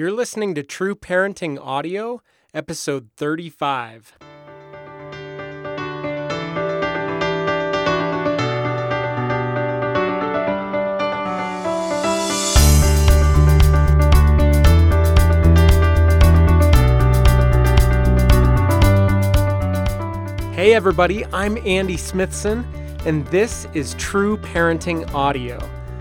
You're listening to TRU Parenting Audio, episode 35. Hey, everybody, I'm Andy Smithson, and this is TRU Parenting Audio,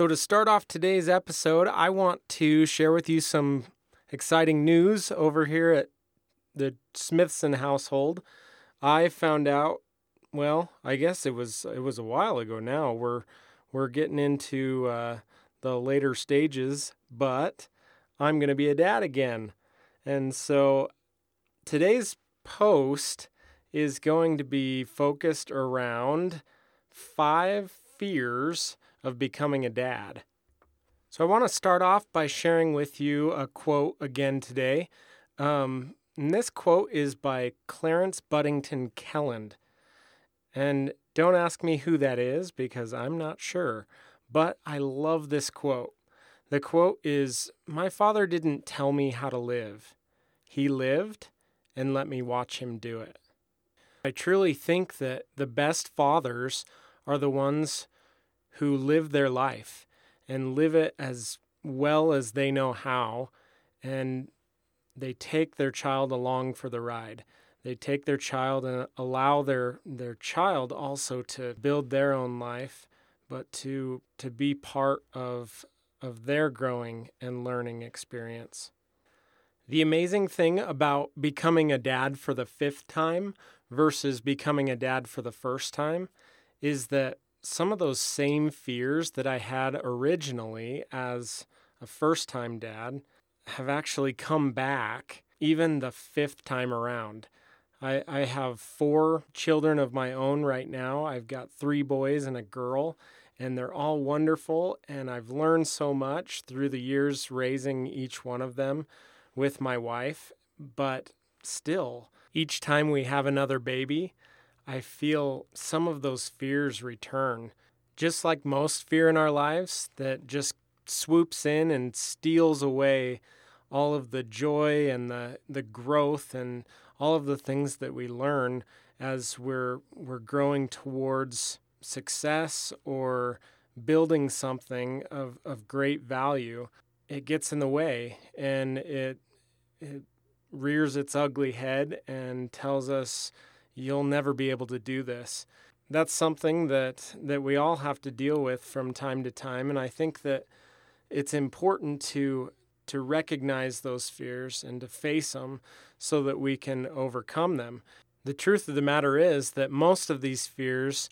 So, to start off today's episode, I want to share with you some exciting news over here at the Smithson household. I found out, well, I guess it was it was a while ago now. We're we're getting into uh, the later stages, but I'm going to be a dad again. And so today's post is going to be focused around five fears of becoming a dad. So I want to start off by sharing with you a quote again today. Um, and this quote is by Clarence Buddington Kelland. And don't ask me who that is because I'm not sure. But I love this quote. The quote is My father didn't tell me how to live, he lived and let me watch him do it. I truly think that the best fathers are the ones who live their life and live it as well as they know how. And they take their child along for the ride. They take their child and allow their, their child also to build their own life, but to, to be part of, of their growing and learning experience. The amazing thing about becoming a dad for the fifth time versus becoming a dad for the first time is that some of those same fears that I had originally as a first time dad have actually come back even the fifth time around. I, I have four children of my own right now. I've got three boys and a girl, and they're all wonderful. And I've learned so much through the years raising each one of them with my wife. But still, each time we have another baby, I feel some of those fears return. Just like most fear in our lives, that just swoops in and steals away all of the joy and the, the growth and all of the things that we learn as we're, we're growing towards success or building something of, of great value. It gets in the way and it, it rears its ugly head and tells us you'll never be able to do this. That's something that, that we all have to deal with from time to time. And I think that it's important to, to recognize those fears and to face them so that we can overcome them. The truth of the matter is that most of these fears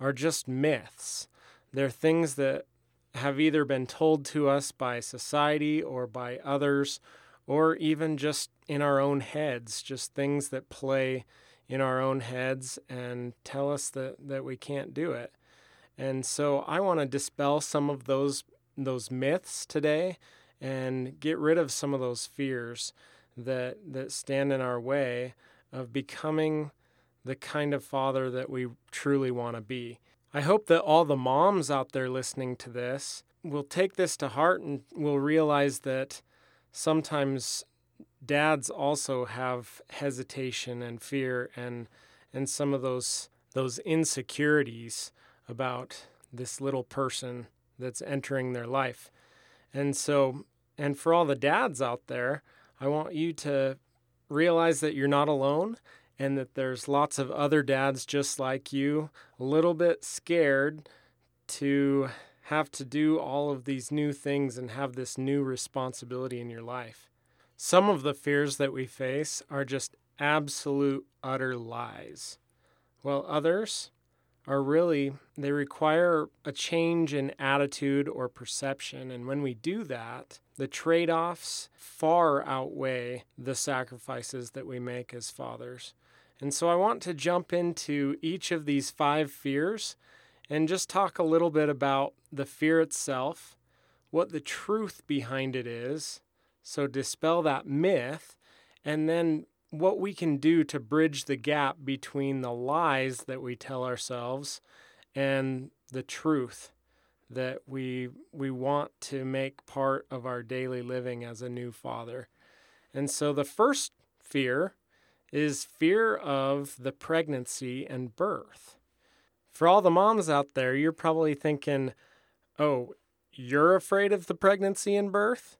are just myths. They're things that have either been told to us by society or by others, or even just in our own heads, just things that play in our own heads and tell us that, that we can't do it. And so I want to dispel some of those those myths today and get rid of some of those fears that that stand in our way of becoming the kind of father that we truly want to be. I hope that all the moms out there listening to this will take this to heart and will realize that sometimes dads also have hesitation and fear and and some of those those insecurities about this little person that's entering their life. And so and for all the dads out there, I want you to realize that you're not alone and that there's lots of other dads just like you, a little bit scared to have to do all of these new things and have this new responsibility in your life. Some of the fears that we face are just absolute, utter lies, while others are really, they require a change in attitude or perception. And when we do that, the trade offs far outweigh the sacrifices that we make as fathers. And so I want to jump into each of these five fears and just talk a little bit about the fear itself, what the truth behind it is. So dispel that myth, and then what we can do to bridge the gap between the lies that we tell ourselves and the truth that we we want to make part of our daily living as a new father. And so the first fear is fear of the pregnancy and birth. For all the moms out there, you're probably thinking, "Oh, you're afraid of the pregnancy and birth?"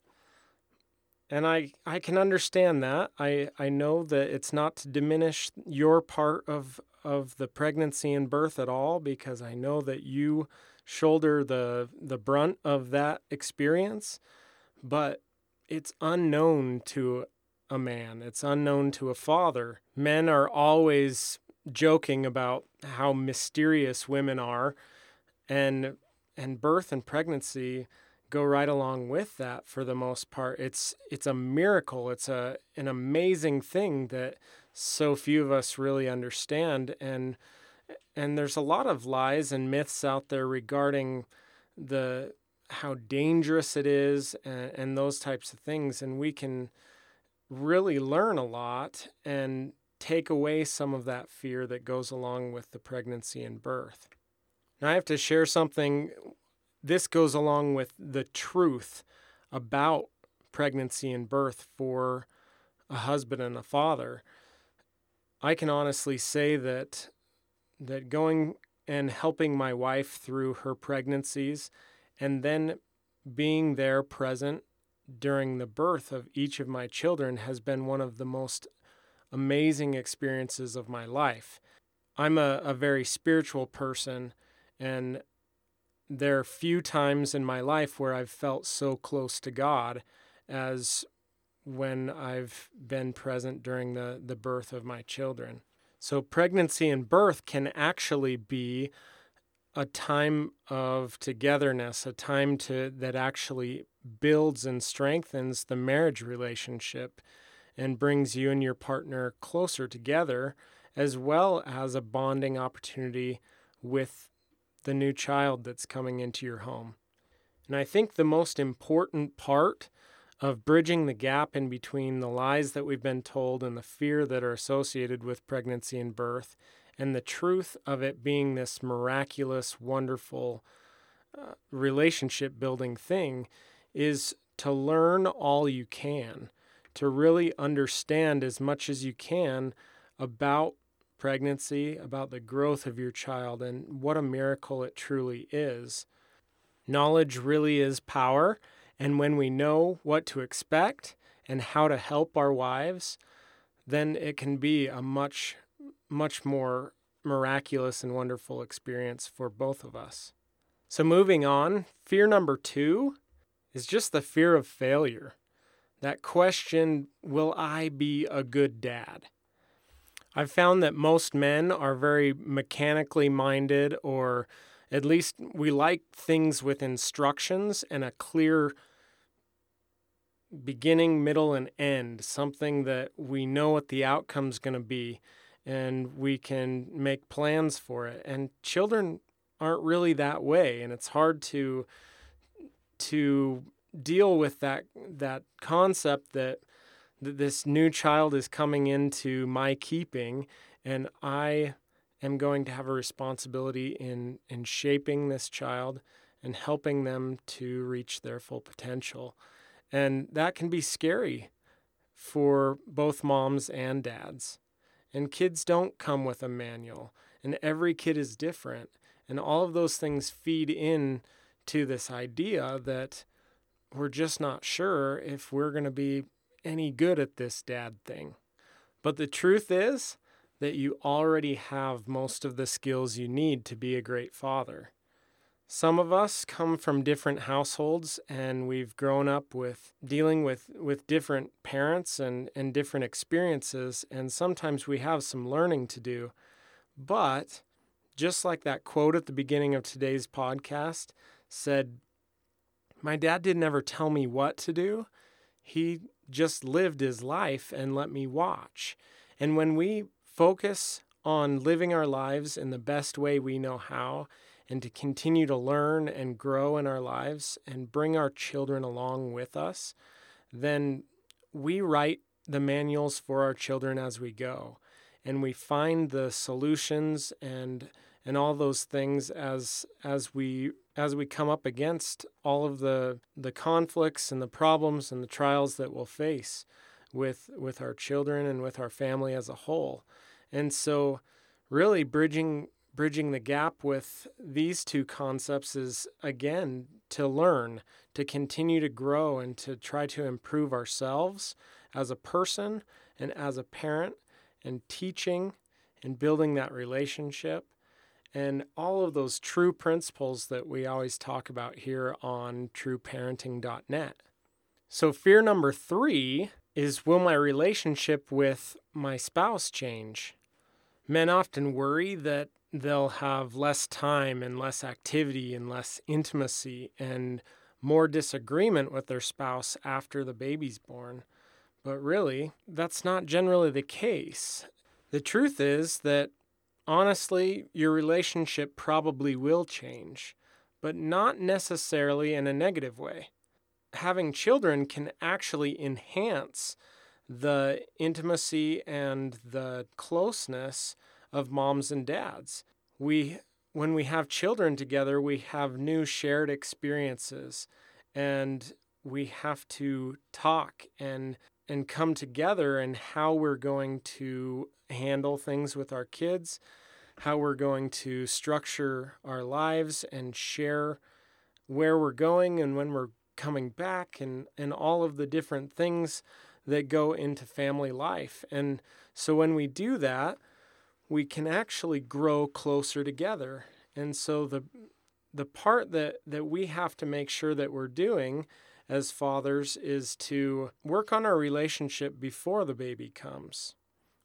And I, I can understand that. I, I know that it's not to diminish your part of, of the pregnancy and birth at all because I know that you shoulder the, the brunt of that experience. But it's unknown to a man, it's unknown to a father. Men are always joking about how mysterious women are. And, and birth and pregnancy go right along with that for the most part. It's it's a miracle. It's a an amazing thing that so few of us really understand and and there's a lot of lies and myths out there regarding the how dangerous it is and, and those types of things and we can really learn a lot and take away some of that fear that goes along with the pregnancy and birth. Now I have to share something this goes along with the truth about pregnancy and birth for a husband and a father. I can honestly say that that going and helping my wife through her pregnancies and then being there present during the birth of each of my children has been one of the most amazing experiences of my life. I'm a, a very spiritual person, and there are few times in my life where I've felt so close to God as when I've been present during the, the birth of my children. So, pregnancy and birth can actually be a time of togetherness, a time to, that actually builds and strengthens the marriage relationship and brings you and your partner closer together, as well as a bonding opportunity with the new child that's coming into your home. And I think the most important part of bridging the gap in between the lies that we've been told and the fear that are associated with pregnancy and birth and the truth of it being this miraculous, wonderful uh, relationship building thing is to learn all you can, to really understand as much as you can about pregnancy, about the growth of your child, and what a miracle it truly is. Knowledge really is power, and when we know what to expect and how to help our wives, then it can be a much, much more miraculous and wonderful experience for both of us. So, moving on, fear number two is just the fear of failure. That question, will I be a good dad? I've found that most men are very mechanically minded, or at least we like things with instructions and a clear beginning, middle, and end, something that we know what the outcome's going to be and we can make plans for it. And children aren't really that way, and it's hard to to deal with that that concept that that this new child is coming into my keeping and I am going to have a responsibility in in shaping this child and helping them to reach their full potential. And that can be scary for both moms and dads. And kids don't come with a manual, and every kid is different. And all of those things feed in to this idea that we're just not sure if we're going to be any good at this dad thing. But the truth is that you already have most of the skills you need to be a great father. Some of us come from different households and we've grown up with dealing with, with different parents and, and different experiences, and sometimes we have some learning to do. But just like that quote at the beginning of today's podcast said, My dad didn't ever tell me what to do. He just lived his life and let me watch. And when we focus on living our lives in the best way we know how and to continue to learn and grow in our lives and bring our children along with us, then we write the manuals for our children as we go and we find the solutions and and all those things as as we as we come up against all of the the conflicts and the problems and the trials that we'll face with with our children and with our family as a whole. And so really bridging bridging the gap with these two concepts is again to learn, to continue to grow and to try to improve ourselves as a person and as a parent and teaching and building that relationship and all of those true principles that we always talk about here on truparenting.net. So, fear number three is will my relationship with my spouse change? Men often worry that they'll have less time and less activity and less intimacy and more disagreement with their spouse after the baby's born. But really, that's not generally the case. The truth is that honestly, your relationship probably will change, but not necessarily in a negative way. Having children can actually enhance the intimacy and the closeness of moms and dads. We when we have children together, we have new shared experiences and we have to talk and and come together and how we're going to handle things with our kids, how we're going to structure our lives and share where we're going and when we're coming back and, and all of the different things that go into family life. And so when we do that, we can actually grow closer together. And so the the part that, that we have to make sure that we're doing as fathers is to work on our relationship before the baby comes.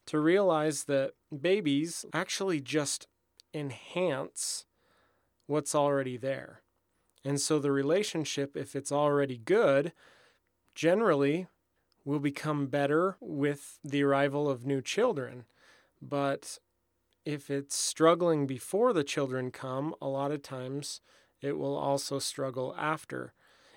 To realize that babies actually just enhance what's already there. And so the relationship, if it's already good, generally will become better with the arrival of new children. But if it's struggling before the children come, a lot of times it will also struggle after.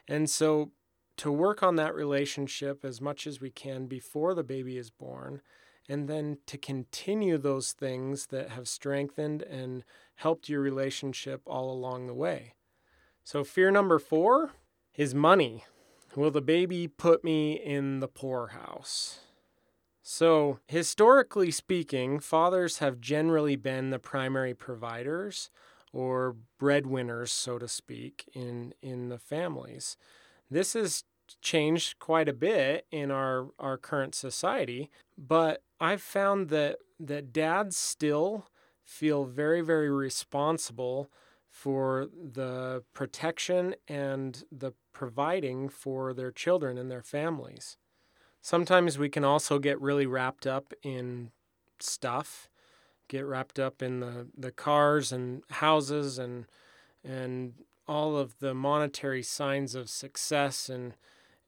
And so to work on that relationship as much as we can before the baby is born, and then to continue those things that have strengthened and helped your relationship all along the way. So, fear number four is money. Will the baby put me in the poorhouse? So, historically speaking, fathers have generally been the primary providers or breadwinners, so to speak, in, in the families. This has changed quite a bit in our, our current society, but I've found that that dads still feel very, very responsible for the protection and the providing for their children and their families. Sometimes we can also get really wrapped up in stuff, get wrapped up in the, the cars and houses and and all of the monetary signs of success and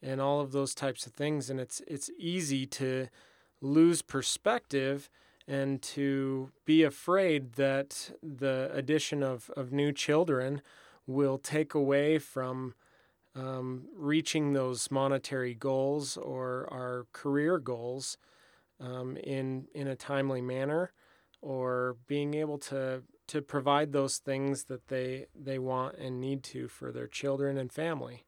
and all of those types of things and it's it's easy to lose perspective and to be afraid that the addition of, of new children will take away from um, reaching those monetary goals or our career goals um, in in a timely manner or being able to to provide those things that they they want and need to for their children and family.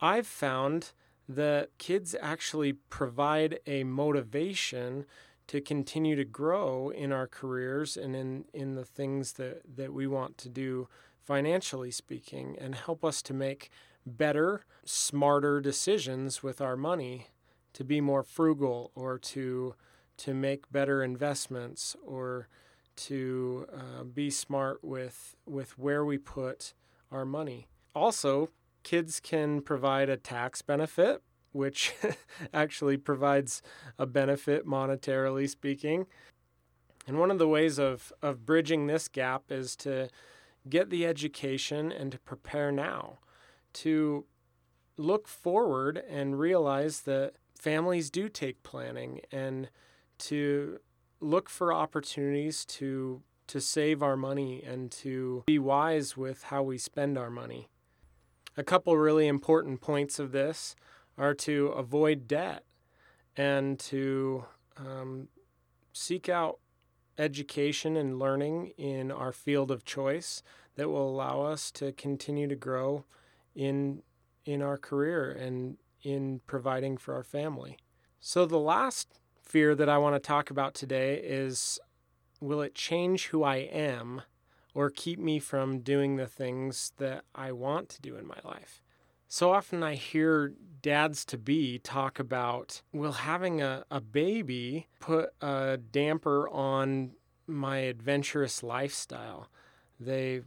I've found that kids actually provide a motivation to continue to grow in our careers and in, in the things that, that we want to do financially speaking and help us to make better, smarter decisions with our money to be more frugal or to to make better investments or to uh, be smart with with where we put our money. Also, kids can provide a tax benefit, which actually provides a benefit monetarily speaking. And one of the ways of, of bridging this gap is to get the education and to prepare now, to look forward and realize that families do take planning and to look for opportunities to to save our money and to be wise with how we spend our money. A couple really important points of this are to avoid debt and to um, seek out education and learning in our field of choice that will allow us to continue to grow in in our career and in providing for our family. So the last fear that I want to talk about today is will it change who I am or keep me from doing the things that I want to do in my life? So often I hear dads to be talk about, will having a, a baby put a damper on my adventurous lifestyle? They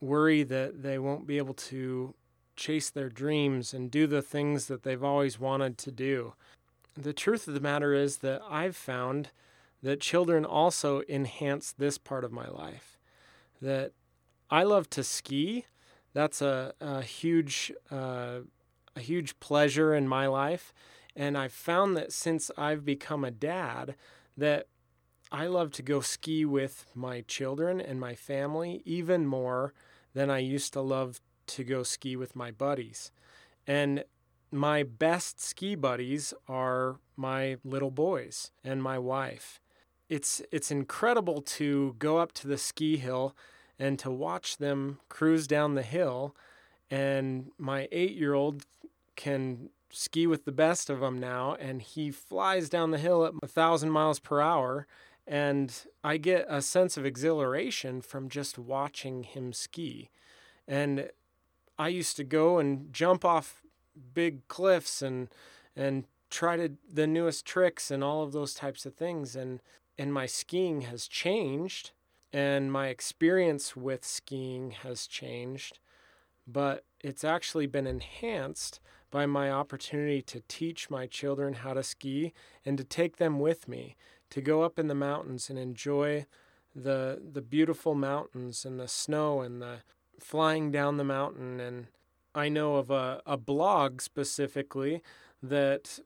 worry that they won't be able to chase their dreams and do the things that they've always wanted to do. The truth of the matter is that I've found that children also enhance this part of my life. That I love to ski. That's a, a huge uh, a huge pleasure in my life, and I've found that since I've become a dad, that I love to go ski with my children and my family even more than I used to love to go ski with my buddies. And my best ski buddies are my little boys and my wife it's it's incredible to go up to the ski hill and to watch them cruise down the hill. And my 8-year-old can ski with the best of them now and he flies down the hill at a thousand miles per hour. And i get a sense of exhilaration from just watching him ski. And i used to go and jump off big cliffs and and try to the newest tricks and all of those types of things. And and my skiing has changed and my experience with skiing has changed, but it's actually been enhanced by my opportunity to teach my children how to ski and to take them with me to go up in the mountains and enjoy the the beautiful mountains and the snow and the flying down the mountain. And I know of a, a blog specifically that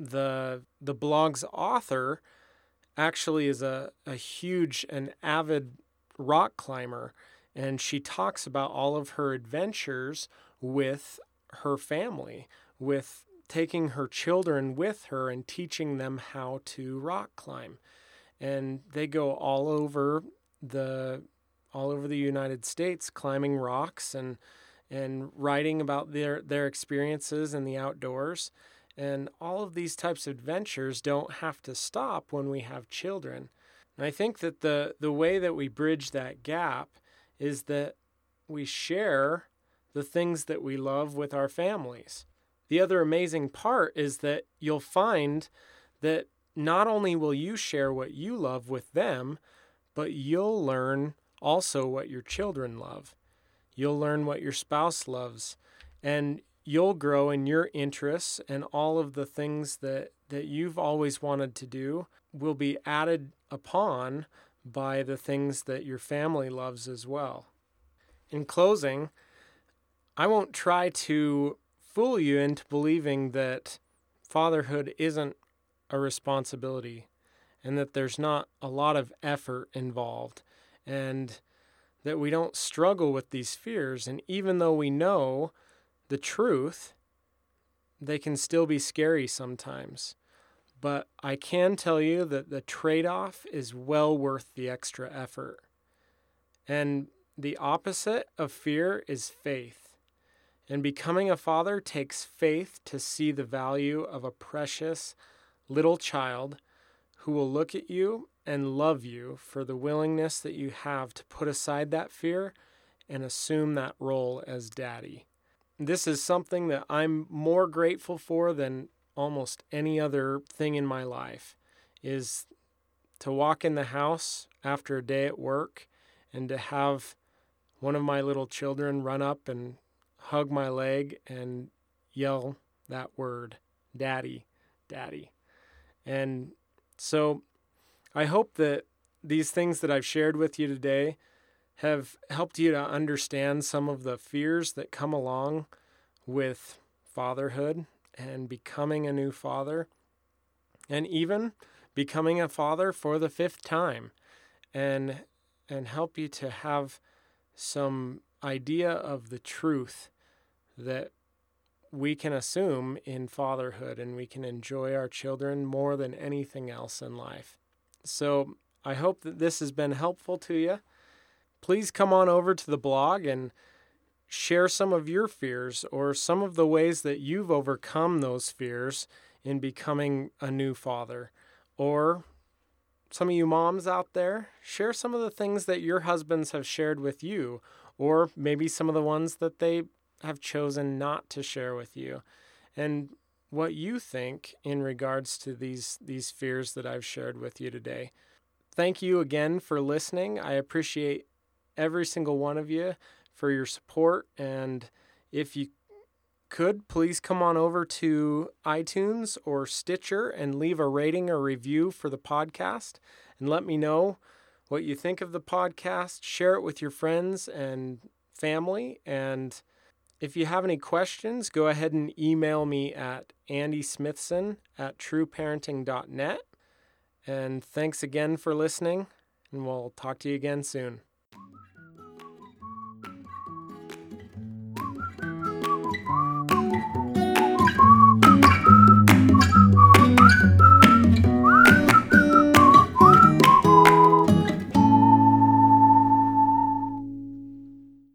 the the blog's author actually is a, a huge and avid rock climber. And she talks about all of her adventures with her family, with taking her children with her and teaching them how to rock climb. And they go all over the all over the United States climbing rocks and and writing about their their experiences in the outdoors. And all of these types of adventures don't have to stop when we have children. And I think that the, the way that we bridge that gap is that we share the things that we love with our families. The other amazing part is that you'll find that not only will you share what you love with them, but you'll learn also what your children love. You'll learn what your spouse loves. And you'll grow in your interests and all of the things that, that you've always wanted to do will be added upon by the things that your family loves as well. In closing, I won't try to fool you into believing that fatherhood isn't a responsibility and that there's not a lot of effort involved and that we don't struggle with these fears. And even though we know the truth, they can still be scary sometimes. But I can tell you that the trade off is well worth the extra effort. And the opposite of fear is faith. And becoming a father takes faith to see the value of a precious little child who will look at you and love you for the willingness that you have to put aside that fear and assume that role as daddy this is something that I'm more grateful for than almost any other thing in my life is to walk in the house after a day at work and to have one of my little children run up and hug my leg and yell that word, daddy, daddy. And so I hope that these things that I've shared with you today have helped you to understand some of the fears that come along with fatherhood and becoming a new father, and even becoming a father for the fifth time, and and help you to have some idea of the truth that we can assume in fatherhood and we can enjoy our children more than anything else in life. So I hope that this has been helpful to you. Please come on over to the blog and share some of your fears or some of the ways that you've overcome those fears in becoming a new father. Or some of you moms out there, share some of the things that your husbands have shared with you, or maybe some of the ones that they have chosen not to share with you. And what you think in regards to these these fears that I've shared with you today. Thank you again for listening. I appreciate every single one of you for your support and if you could please come on over to iTunes or Stitcher and leave a rating or review for the podcast and let me know what you think of the podcast. Share it with your friends and family. And if you have any questions, go ahead and email me at andysmithson at truparenting.net. And thanks again for listening, and we'll talk to you again soon.